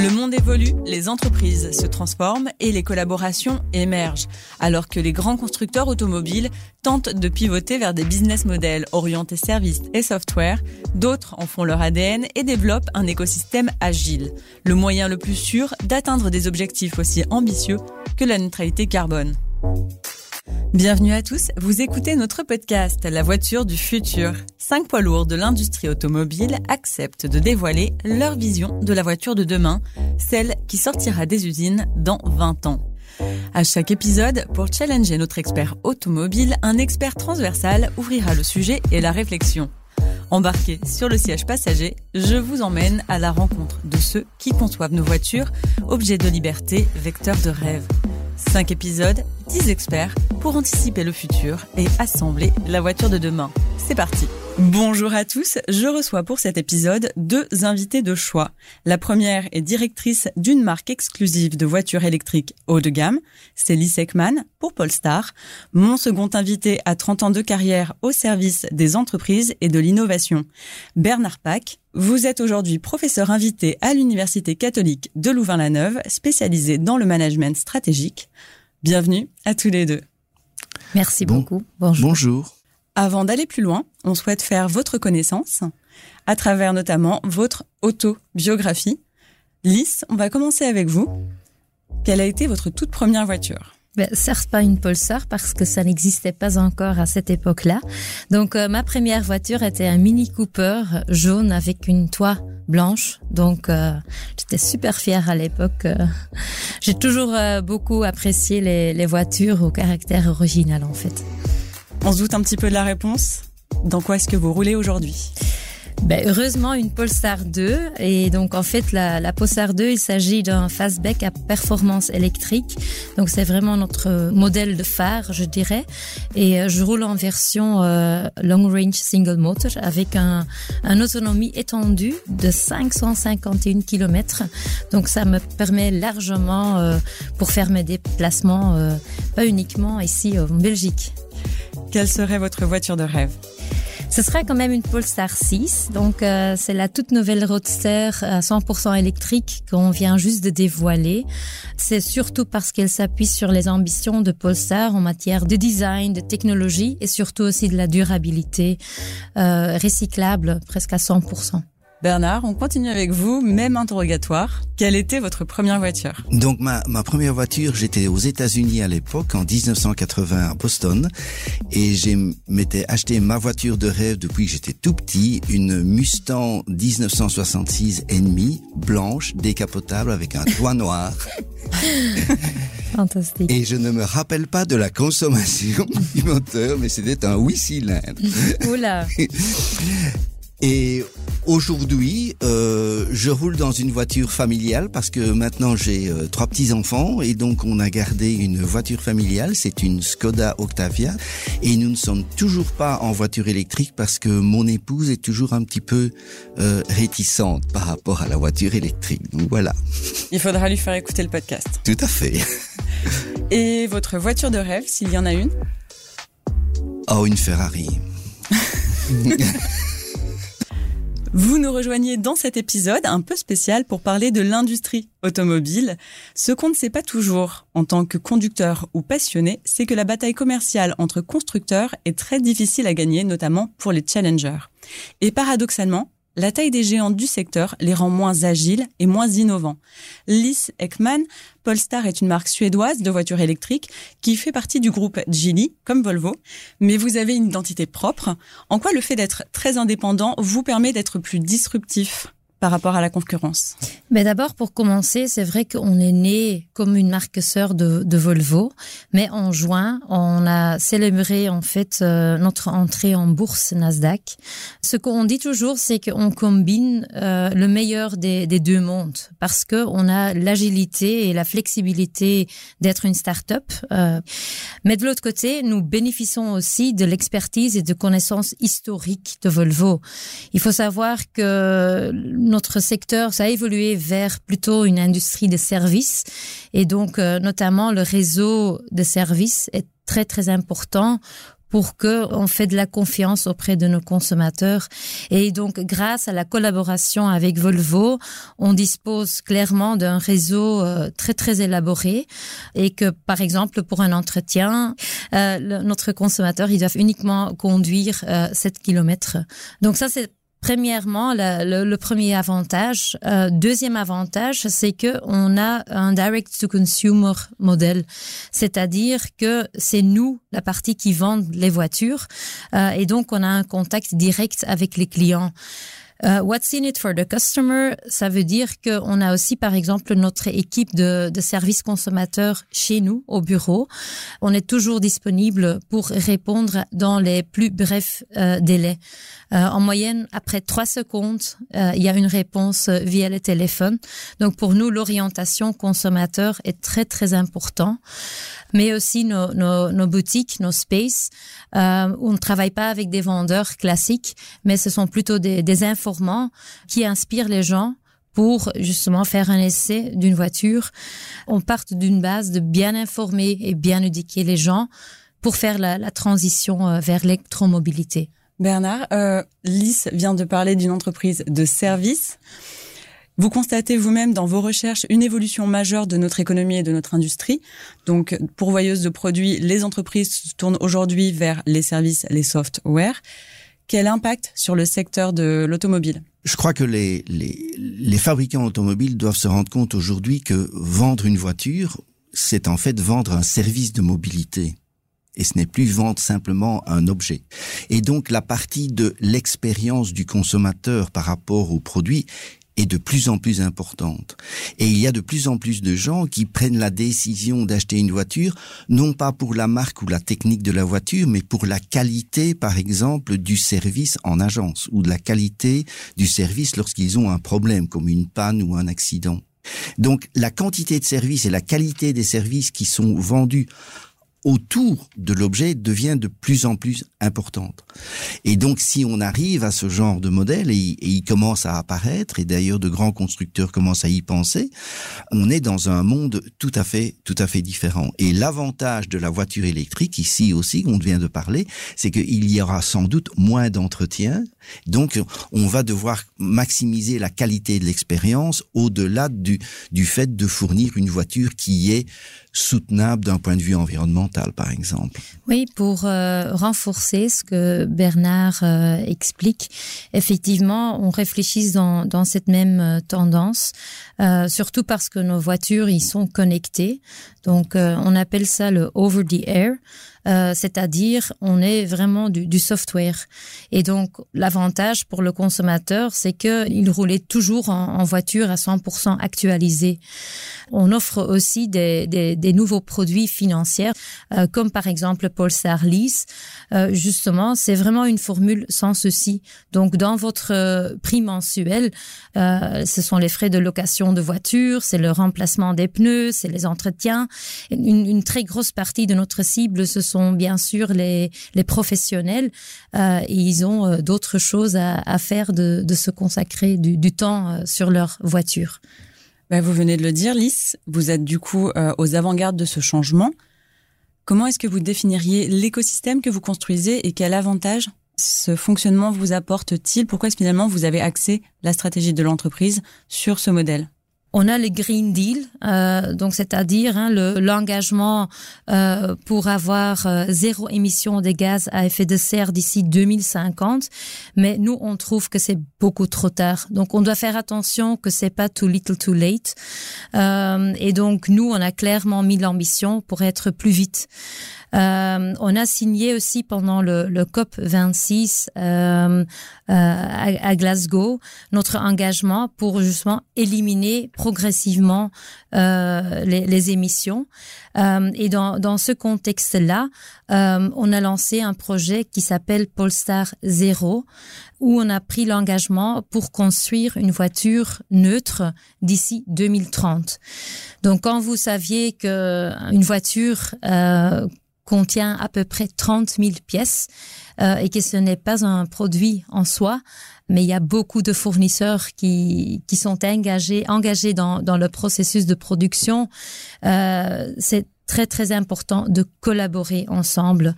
Le monde évolue, les entreprises se transforment et les collaborations émergent. Alors que les grands constructeurs automobiles tentent de pivoter vers des business models orientés services et software, d'autres en font leur ADN et développent un écosystème agile. Le moyen le plus sûr d'atteindre des objectifs aussi ambitieux que la neutralité carbone. Bienvenue à tous, vous écoutez notre podcast La voiture du futur. Cinq poids lourds de l'industrie automobile acceptent de dévoiler leur vision de la voiture de demain, celle qui sortira des usines dans 20 ans. À chaque épisode, pour challenger notre expert automobile, un expert transversal ouvrira le sujet et la réflexion. Embarqué sur le siège passager, je vous emmène à la rencontre de ceux qui conçoivent nos voitures, objets de liberté, vecteurs de rêve. 5 épisodes, 10 experts pour anticiper le futur et assembler la voiture de demain. C'est parti Bonjour à tous, je reçois pour cet épisode deux invités de choix. La première est directrice d'une marque exclusive de voitures électriques haut de gamme, c'est Lise Ekman pour Polestar. Mon second invité a 30 ans de carrière au service des entreprises et de l'innovation, Bernard Pack. Vous êtes aujourd'hui professeur invité à l'Université catholique de Louvain-la-Neuve, spécialisé dans le management stratégique. Bienvenue à tous les deux. Merci beaucoup. Bonjour. Bonjour. Avant d'aller plus loin, on souhaite faire votre connaissance à travers notamment votre autobiographie. Lys, on va commencer avec vous. Quelle a été votre toute première voiture? Ben, certes pas une Pulsar parce que ça n'existait pas encore à cette époque-là. Donc euh, ma première voiture était un Mini Cooper jaune avec une toit blanche. Donc euh, j'étais super fière à l'époque. Euh. J'ai toujours beaucoup apprécié les, les voitures au caractère original en fait. On se doute un petit peu de la réponse. Dans quoi est-ce que vous roulez aujourd'hui? Ben, heureusement, une Polestar 2. Et donc, en fait, la, la Polestar 2, il s'agit d'un fastback à performance électrique. Donc, c'est vraiment notre modèle de phare, je dirais. Et euh, je roule en version euh, long range single motor avec un, un autonomie étendue de 551 km. Donc, ça me permet largement euh, pour faire mes déplacements, pas uniquement ici en Belgique. Quelle serait votre voiture de rêve? Ce sera quand même une Polestar 6. Donc, euh, c'est la toute nouvelle Roadster à 100% électrique qu'on vient juste de dévoiler. C'est surtout parce qu'elle s'appuie sur les ambitions de Polestar en matière de design, de technologie et surtout aussi de la durabilité euh, recyclable presque à 100%. Bernard, on continue avec vous, même interrogatoire. Quelle était votre première voiture? Donc ma, ma première voiture, j'étais aux États-Unis à l'époque, en 1980 à Boston, et j'ai m'étais acheté ma voiture de rêve depuis que j'étais tout petit, une Mustang 1966 ennemi, blanche, décapotable avec un toit noir. Fantastique. Et je ne me rappelle pas de la consommation du moteur, mais c'était un 8 cylindres. Oula Et aujourd'hui, euh, je roule dans une voiture familiale parce que maintenant j'ai euh, trois petits enfants et donc on a gardé une voiture familiale. C'est une Skoda Octavia et nous ne sommes toujours pas en voiture électrique parce que mon épouse est toujours un petit peu euh, réticente par rapport à la voiture électrique. Donc voilà. Il faudra lui faire écouter le podcast. Tout à fait. Et votre voiture de rêve, s'il y en a une? Oh, une Ferrari. Vous nous rejoignez dans cet épisode un peu spécial pour parler de l'industrie automobile. Ce qu'on ne sait pas toujours en tant que conducteur ou passionné, c'est que la bataille commerciale entre constructeurs est très difficile à gagner, notamment pour les challengers. Et paradoxalement, la taille des géants du secteur les rend moins agiles et moins innovants. Lys Ekman, Polestar est une marque suédoise de voitures électriques qui fait partie du groupe Geely, comme Volvo, mais vous avez une identité propre. En quoi le fait d'être très indépendant vous permet d'être plus disruptif? Par rapport à la concurrence Mais d'abord, pour commencer, c'est vrai qu'on est né comme une marque sœur de, de, Volvo, mais en juin, on a célébré en fait euh, notre entrée en bourse Nasdaq. Ce qu'on dit toujours, c'est qu'on combine euh, le meilleur des, des, deux mondes parce que on a l'agilité et la flexibilité d'être une start-up, euh, mais de l'autre côté, nous bénéficions aussi de l'expertise et de connaissances historiques de Volvo. Il faut savoir que notre secteur, ça a évolué vers plutôt une industrie de services. Et donc, euh, notamment, le réseau de services est très, très important pour que on fait de la confiance auprès de nos consommateurs. Et donc, grâce à la collaboration avec Volvo, on dispose clairement d'un réseau euh, très très élaboré et que, par exemple, pour un entretien, euh, notre consommateur, ils doivent uniquement conduire euh, 7 km. Donc ça, c'est Premièrement, le, premier avantage. Euh, deuxième avantage, c'est que on a un direct-to-consumer modèle, c'est-à-dire que c'est nous, la partie qui vend les voitures, euh, et donc on a un contact direct avec les clients. Uh, what's in it for the customer, ça veut dire qu'on a aussi, par exemple, notre équipe de, de services consommateurs chez nous, au bureau. On est toujours disponible pour répondre dans les plus brefs euh, délais. Euh, en moyenne, après trois secondes, euh, il y a une réponse via le téléphone. Donc, pour nous, l'orientation consommateur est très, très important mais aussi nos, nos, nos boutiques, nos spaces. Euh, on ne travaille pas avec des vendeurs classiques, mais ce sont plutôt des, des qui inspirent les gens pour justement faire un essai d'une voiture. On part d'une base de bien informer et bien éduquer les gens pour faire la, transition euh, vers l'électromobilité. Bernard, euh, Lys vient de parler d'une entreprise de service. Vous constatez vous-même dans vos recherches une évolution majeure de notre économie et de notre industrie. Donc, pourvoyeuse de produits, les entreprises se tournent aujourd'hui vers les services, les softwares. Quel impact sur le secteur de l'automobile? Je crois que les, les, les fabricants automobiles doivent se rendre compte aujourd'hui que vendre une voiture, c'est en fait vendre un service de mobilité et ce n'est plus vendre simplement un objet. Et donc la partie de l'expérience du consommateur par rapport au produit est de plus en plus importante. Et il y a de plus en plus de gens qui prennent la décision d'acheter une voiture, non pas pour la marque ou la technique de la voiture, mais pour la qualité, par exemple, du service en agence, ou de la qualité du service lorsqu'ils ont un problème, comme une panne ou un accident. Donc la quantité de services et la qualité des services qui sont vendus autour de l'objet devient de plus en plus importante. Et donc, si on arrive à ce genre de modèle, et, il commence à apparaître, et d'ailleurs de grands constructeurs commencent à y penser, on est dans un monde tout à fait, tout à fait différent. Et l'avantage de la voiture électrique, ici aussi, on vient de parler, c'est qu'il y aura sans doute moins d'entretien. Donc, on va devoir maximiser la qualité de l'expérience au-delà du, du fait de fournir une voiture qui est soutenable d'un point de vue environnemental, par exemple. Oui, pour euh, renforcer ce que Bernard euh, explique, effectivement, on réfléchit dans, dans cette même euh, tendance, surtout parce que nos voitures, ils sont connectées. Donc, on appelle ça le over the air. Euh, c'est-à-dire on est vraiment du, du, software. Et donc l'avantage pour le consommateur, c'est que il roulait toujours en, en, voiture à 100% actualisé. On offre aussi des, des, des nouveaux produits financiers, euh, comme par exemple Polestar Lease. Euh, justement, c'est vraiment une formule sans ceci. Donc dans votre euh, prix mensuel, euh, ce sont les frais de location de voiture, c'est le remplacement des pneus, c'est les entretiens. Une, une très grosse partie de notre cible, sont bien sûr les, les professionnels euh, et ils ont euh, d'autres choses à, faire de, de, se consacrer du, du temps euh, sur leur voiture. Ben, vous venez de le dire, Lys, vous êtes du coup aux avant-gardes de ce changement. Comment est-ce que vous définiriez l'écosystème que vous construisez et quel avantage ce fonctionnement vous apporte-t-il? Pourquoi est-ce finalement vous avez axé la stratégie de l'entreprise sur ce modèle? On a le Green Deal, euh, donc c'est-à-dire hein, l'engagement euh, pour avoir euh, zéro émission de gaz à effet de serre d'ici 2050. Mais nous, on trouve que c'est beaucoup trop tard. Donc, on doit faire attention que c'est pas too little too late. Euh, et donc, nous, on a clairement mis l'ambition pour être plus vite. Euh, on a signé aussi pendant le, le COP 26 euh, euh, à, à, Glasgow notre engagement pour justement éliminer progressivement euh, les, les, émissions. Euh, et dans, dans ce contexte-là, on a lancé un projet qui s'appelle Polestar Zero, où on a pris l'engagement pour construire une voiture neutre d'ici 2030. Donc, quand vous saviez que une voiture euh, contient à peu près 30 000 pièces euh, et que ce n'est pas un produit en soi, mais il y a beaucoup de fournisseurs qui, qui sont engagés, engagés dans, dans le processus de production. Euh, très très important de collaborer ensemble.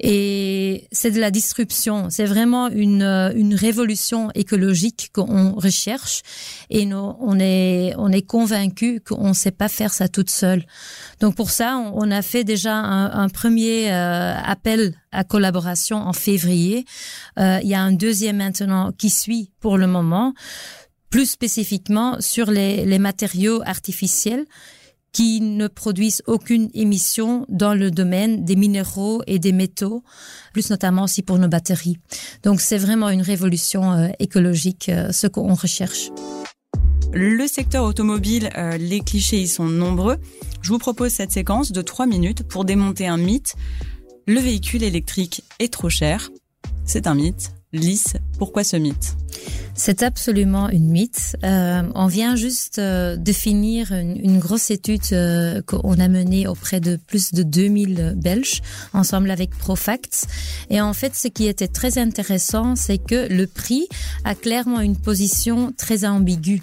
Et c'est de la disruption, c'est vraiment une, une révolution écologique qu'on recherche et nous, on est, on est convaincu qu'on ne sait pas faire ça toute seule. Donc pour ça, on, a fait déjà un, un premier euh, appel à collaboration en février. Euh, il y a un deuxième maintenant qui suit pour le moment, plus spécifiquement sur les, les matériaux artificiels qui ne produisent aucune émission dans le domaine des minéraux et des métaux, plus notamment aussi pour nos batteries. Donc c'est vraiment une révolution euh, écologique, euh, ce qu'on recherche. Le secteur automobile, euh, les clichés y sont nombreux. Je vous propose cette séquence de trois minutes pour démonter un mythe. Le véhicule électrique est trop cher. C'est un mythe. Lys, pourquoi ce mythe? C'est absolument une mythe. Euh, on vient juste euh, de finir une, une grosse étude euh, qu'on a menée auprès de plus de 2000 Belges, ensemble avec Profacts. Et en fait, ce qui était très intéressant, c'est que le prix a clairement une position très ambiguë.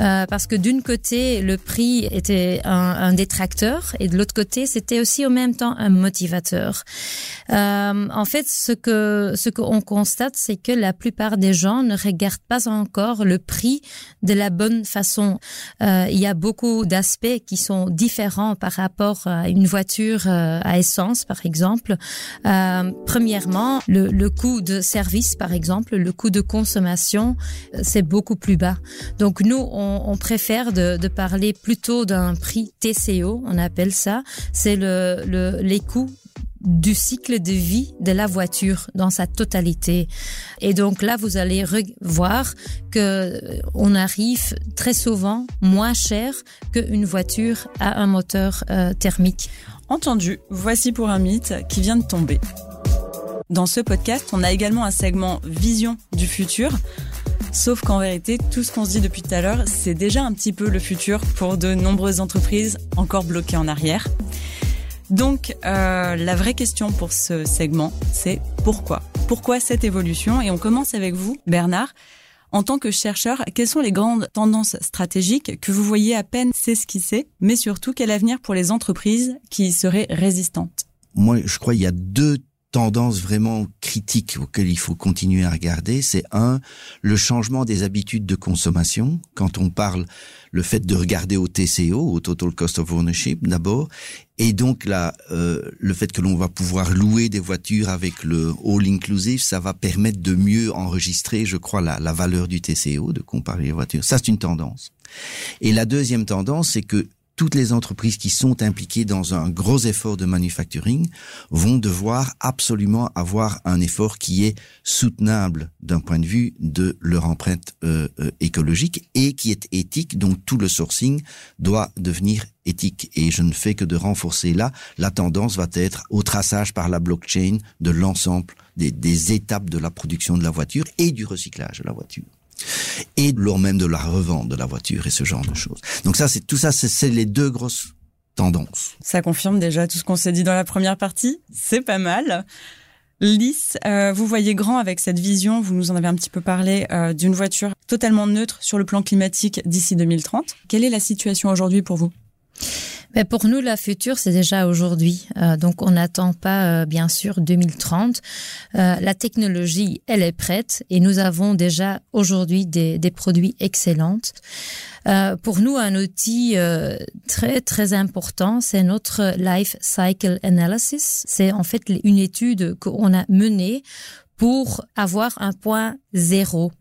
Euh, parce que d'une côté, le prix était un, un détracteur et de l'autre côté, c'était aussi au même temps un motivateur. Euh, en fait, ce que ce qu'on constate, c'est que la plupart des gens ne regardent pas encore le prix de la bonne façon. Euh, il y a beaucoup d'aspects qui sont différents par rapport à une voiture euh, à essence, par exemple. Euh, premièrement, le, le coût de service, par exemple, le coût de consommation, c'est beaucoup plus bas. Donc nous, on, préfère de, parler plutôt d'un prix TCO, on appelle ça. C'est le, les coûts du cycle de vie de la voiture dans sa totalité. Et donc là, vous allez voir que euh, on arrive très souvent moins cher qu'une voiture à un moteur euh, thermique. Entendu, voici pour un mythe qui vient de tomber. Dans ce podcast, on a également un segment Vision du futur. Sauf qu'en vérité, tout ce qu'on se dit depuis tout à l'heure, c'est déjà un petit peu le futur pour de nombreuses entreprises encore bloquées en arrière. Donc, euh, la vraie question pour ce segment, c'est pourquoi? Pourquoi cette évolution? Et on commence avec vous, Bernard. En tant que chercheur, quelles sont les grandes tendances stratégiques que vous voyez à peine s'esquisser, mais surtout quel avenir pour les entreprises qui seraient résistantes? Moi, je crois qu'il y a deux tendance vraiment critique auquel il faut continuer à regarder, c'est un, le changement des habitudes de consommation. Quand on parle le fait de regarder au TCO, au Total Cost of Ownership d'abord, et donc là, euh, le fait que l'on va pouvoir louer des voitures avec le all inclusive, ça va permettre de mieux enregistrer, je crois, la valeur du TCO, de comparer les voitures. Ça, c'est une tendance. Et la deuxième tendance, c'est que toutes les entreprises qui sont impliquées dans un gros effort de manufacturing vont devoir absolument avoir un effort qui est soutenable d'un point de vue de leur empreinte euh, euh, écologique et qui est éthique. Donc tout le sourcing doit devenir éthique. Et je ne fais que de renforcer là. La tendance va être au traçage par la blockchain de l'ensemble des, des étapes de la production de la voiture et du recyclage de la voiture et lors même de la revente de la voiture et ce genre de choses. Donc ça, c'est tout ça, c'est les deux grosses tendances. Ça confirme déjà tout ce qu'on s'est dit dans la première partie. C'est pas mal. Lys, euh, vous voyez grand avec cette vision, vous nous en avez un petit peu parlé, euh, d'une voiture totalement neutre sur le plan climatique d'ici 2030. Quelle est la situation aujourd'hui pour vous? Mais pour nous, la future, c'est déjà aujourd'hui. Euh, donc, on n'attend pas, euh, bien sûr, 2030. Euh, la technologie, elle est prête et nous avons déjà aujourd'hui des, des, produits excellents. Euh, pour nous, un outil très, très important, c'est notre Life Cycle Analysis. C'est en fait une étude qu'on a menée pour avoir un point zéro.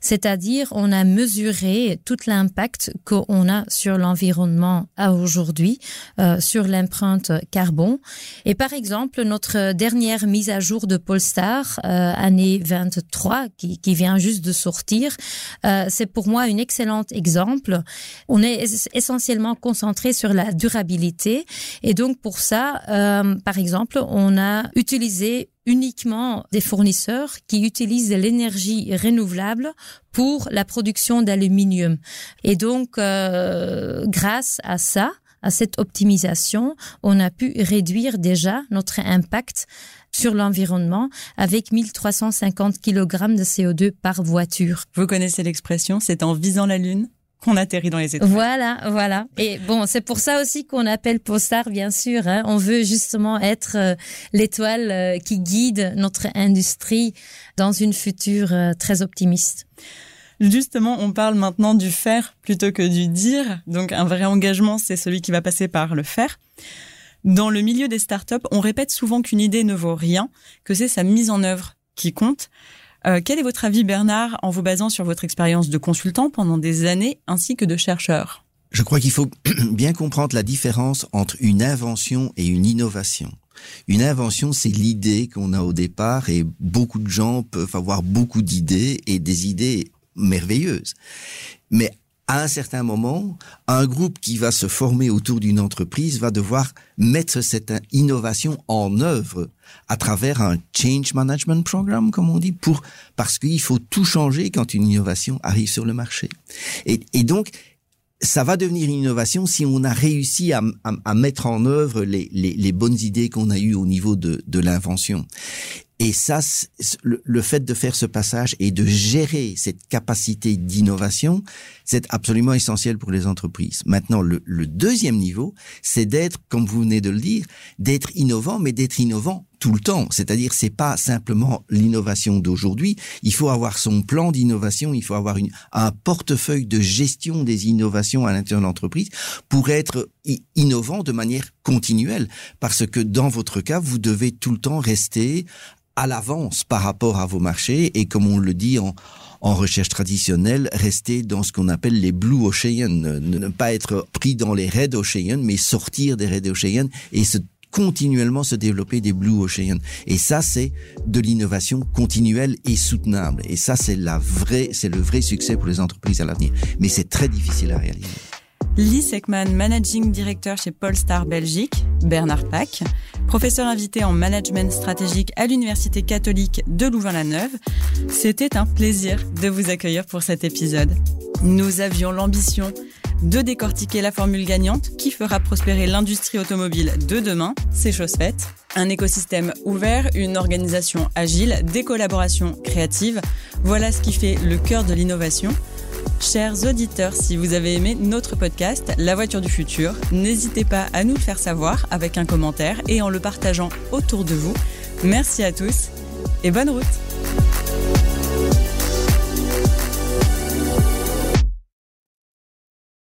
C'est-à-dire, on a mesuré tout l'impact qu'on a sur l'environnement à aujourd'hui, euh, sur l'empreinte carbone. Et par exemple, notre dernière mise à jour de Polestar, euh, année 23, qui, qui, vient juste de sortir, euh, c'est pour moi un excellent exemple. On est essentiellement concentré sur la durabilité. Et donc, pour ça, euh, par exemple, on a utilisé uniquement des fournisseurs qui utilisent l'énergie renouvelable pour la production d'aluminium. Et donc, euh, grâce à ça, à cette optimisation, on a pu réduire déjà notre impact sur l'environnement avec 1350 kg de CO2 par voiture. Vous connaissez l'expression, c'est en visant la Lune? Qu'on atterrit dans les étoiles. Voilà, voilà. Et bon, c'est pour ça aussi qu'on appelle Postar, bien sûr. Hein. On veut justement être euh, l'étoile euh, qui guide notre industrie dans une future euh, très optimiste. Justement, on parle maintenant du faire plutôt que du dire. Donc, un vrai engagement, c'est celui qui va passer par le faire. Dans le milieu des startups, on répète souvent qu'une idée ne vaut rien, que c'est sa mise en œuvre qui compte. Euh, quel est votre avis, Bernard, en vous basant sur votre expérience de consultant pendant des années ainsi que de chercheur? Je crois qu'il faut bien comprendre la différence entre une invention et une innovation. Une invention, c'est l'idée qu'on a au départ et beaucoup de gens peuvent avoir beaucoup d'idées et des idées merveilleuses. Mais à un certain moment, un groupe qui va se former autour d'une entreprise va devoir mettre cette innovation en œuvre à travers un change management programme, comme on dit, pour parce qu'il faut tout changer quand une innovation arrive sur le marché. Et, donc, ça va devenir une innovation si on a réussi à, mettre en œuvre les, bonnes idées qu'on a eues au niveau de l'invention. Et ça, le, fait de faire ce passage et de gérer cette capacité d'innovation, c'est absolument essentiel pour les entreprises. Maintenant, le, le deuxième niveau, c'est d'être, comme vous venez de le dire, d'être innovant, mais d'être innovant tout le temps. C'est-à-dire, c'est pas simplement l'innovation d'aujourd'hui. Il faut avoir son plan d'innovation. Il faut avoir une, un portefeuille de gestion des innovations à l'intérieur de l'entreprise pour être innovant de manière continuelle. Parce que dans votre cas, vous devez tout le temps rester à l'avance par rapport à vos marchés et comme on le dit en, en recherche traditionnelle, rester dans ce qu'on appelle les blue ocean, ne pas être pris dans les red ocean, mais sortir des red ocean et se continuellement se développer des blue ocean. Et ça, c'est de l'innovation continuelle et soutenable. Et ça, c'est la vraie, c'est le vrai succès pour les entreprises à l'avenir. Mais c'est très difficile à réaliser. Lee Seckman, Managing Director chez Polestar Belgique, Bernard Pack, professeur invité en management stratégique à l'Université catholique de Louvain-la-Neuve. C'était un plaisir de vous accueillir pour cet épisode. Nous avions l'ambition de décortiquer la formule gagnante qui fera prospérer l'industrie automobile de demain, c'est chose faite. Un écosystème ouvert, une organisation agile, des collaborations créatives, voilà ce qui fait le cœur de l'innovation. Chers auditeurs, si vous avez aimé notre podcast La voiture du futur, n'hésitez pas à nous le faire savoir avec un commentaire et en le partageant autour de vous. Merci à tous et bonne route